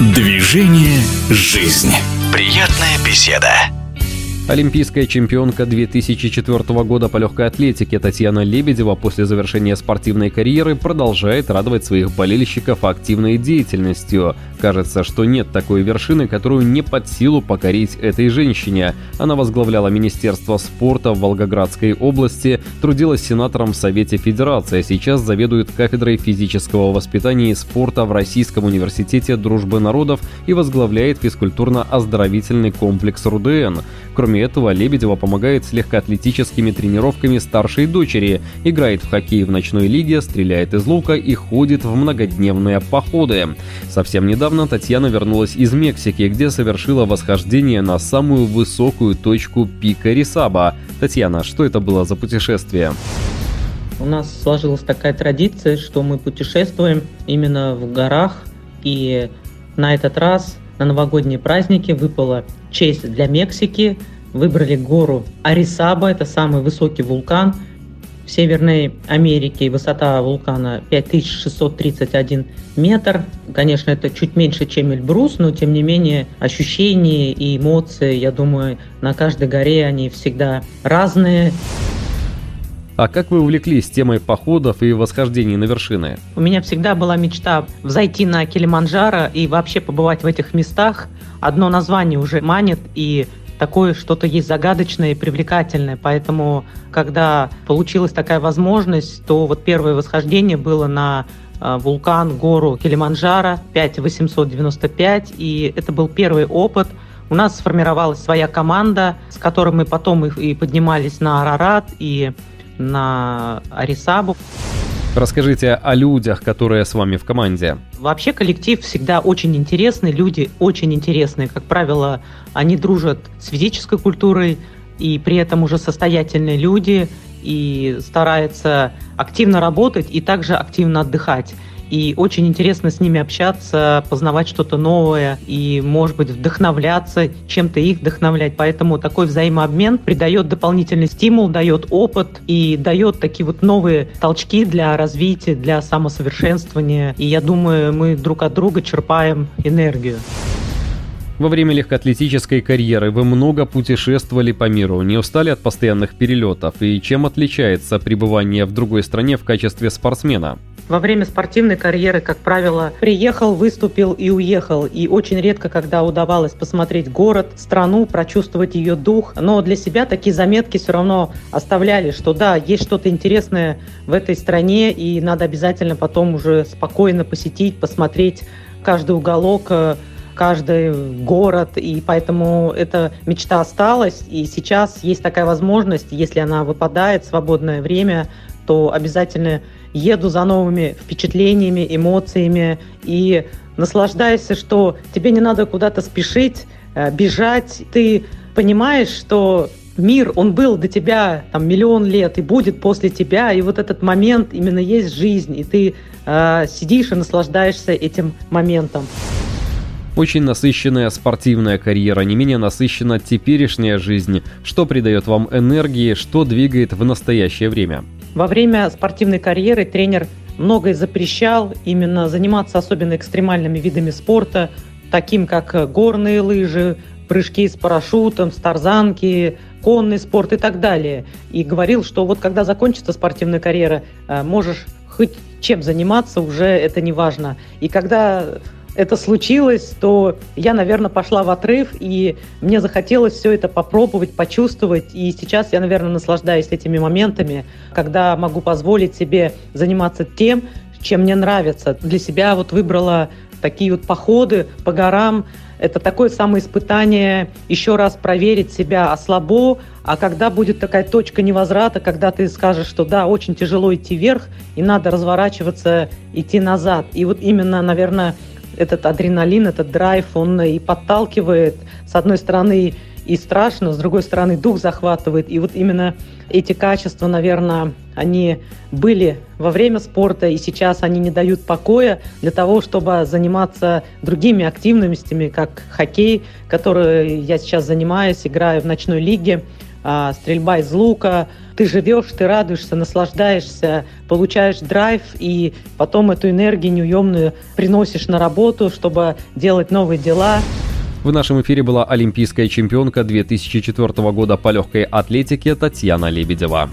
Движение «Жизнь». Приятная беседа. Олимпийская чемпионка 2004 года по легкой атлетике Татьяна Лебедева после завершения спортивной карьеры продолжает радовать своих болельщиков активной деятельностью. Кажется, что нет такой вершины, которую не под силу покорить этой женщине. Она возглавляла Министерство спорта в Волгоградской области, трудилась сенатором в Совете Федерации, а сейчас заведует кафедрой физического воспитания и спорта в Российском университете дружбы народов и возглавляет физкультурно-оздоровительный комплекс РУДН. Кроме этого, Лебедева помогает с легкоатлетическими тренировками старшей дочери, играет в хоккей в ночной лиге, стреляет из лука и ходит в многодневные походы. Совсем недавно Татьяна вернулась из Мексики, где совершила восхождение на самую высокую точку пика Рисаба. Татьяна, что это было за путешествие? У нас сложилась такая традиция, что мы путешествуем именно в горах, и на этот раз на новогодние праздники выпала честь для Мексики выбрали гору Арисаба, это самый высокий вулкан в Северной Америке. Высота вулкана 5631 метр. Конечно, это чуть меньше, чем Эльбрус, но тем не менее ощущения и эмоции, я думаю, на каждой горе они всегда разные. А как вы увлеклись темой походов и восхождений на вершины? У меня всегда была мечта взойти на Килиманджаро и вообще побывать в этих местах. Одно название уже манит, и такое что-то есть загадочное и привлекательное. Поэтому, когда получилась такая возможность, то вот первое восхождение было на э, вулкан, гору Килиманджаро 5895, и это был первый опыт. У нас сформировалась своя команда, с которой мы потом и поднимались на Арарат, и на Арисабу. Расскажите о людях, которые с вами в команде. Вообще коллектив всегда очень интересный, люди очень интересные. Как правило, они дружат с физической культурой, и при этом уже состоятельные люди, и стараются активно работать и также активно отдыхать. И очень интересно с ними общаться, познавать что-то новое и, может быть, вдохновляться, чем-то их вдохновлять. Поэтому такой взаимообмен придает дополнительный стимул, дает опыт и дает такие вот новые толчки для развития, для самосовершенствования. И я думаю, мы друг от друга черпаем энергию. Во время легкоатлетической карьеры вы много путешествовали по миру, не устали от постоянных перелетов, и чем отличается пребывание в другой стране в качестве спортсмена? Во время спортивной карьеры, как правило, приехал, выступил и уехал. И очень редко, когда удавалось посмотреть город, страну, прочувствовать ее дух. Но для себя такие заметки все равно оставляли, что да, есть что-то интересное в этой стране, и надо обязательно потом уже спокойно посетить, посмотреть каждый уголок, э, каждый город, и поэтому эта мечта осталась, и сейчас есть такая возможность, если она выпадает, свободное время, то обязательно еду за новыми впечатлениями, эмоциями и наслаждайся, что тебе не надо куда-то спешить, э, бежать. Ты понимаешь, что мир, он был до тебя там миллион лет и будет после тебя, и вот этот момент именно есть жизнь, и ты э, сидишь и наслаждаешься этим моментом. Очень насыщенная спортивная карьера, не менее насыщена теперешняя жизнь. Что придает вам энергии, что двигает в настоящее время? Во время спортивной карьеры тренер многое запрещал именно заниматься особенно экстремальными видами спорта, таким как горные лыжи, прыжки с парашютом, старзанки, конный спорт и так далее. И говорил, что вот когда закончится спортивная карьера, э, можешь хоть чем заниматься, уже это не важно. И когда это случилось, то я, наверное, пошла в отрыв, и мне захотелось все это попробовать, почувствовать. И сейчас я, наверное, наслаждаюсь этими моментами, когда могу позволить себе заниматься тем, чем мне нравится. Для себя вот выбрала такие вот походы по горам. Это такое самоиспытание, еще раз проверить себя ослабо, а когда будет такая точка невозврата, когда ты скажешь, что да, очень тяжело идти вверх, и надо разворачиваться, идти назад. И вот именно, наверное, этот адреналин, этот драйв, он и подталкивает, с одной стороны, и страшно, с другой стороны, дух захватывает. И вот именно эти качества, наверное, они были во время спорта, и сейчас они не дают покоя для того, чтобы заниматься другими активностями, как хоккей, который я сейчас занимаюсь, играю в ночной лиге а, стрельба из лука. Ты живешь, ты радуешься, наслаждаешься, получаешь драйв, и потом эту энергию неуемную приносишь на работу, чтобы делать новые дела. В нашем эфире была олимпийская чемпионка 2004 года по легкой атлетике Татьяна Лебедева.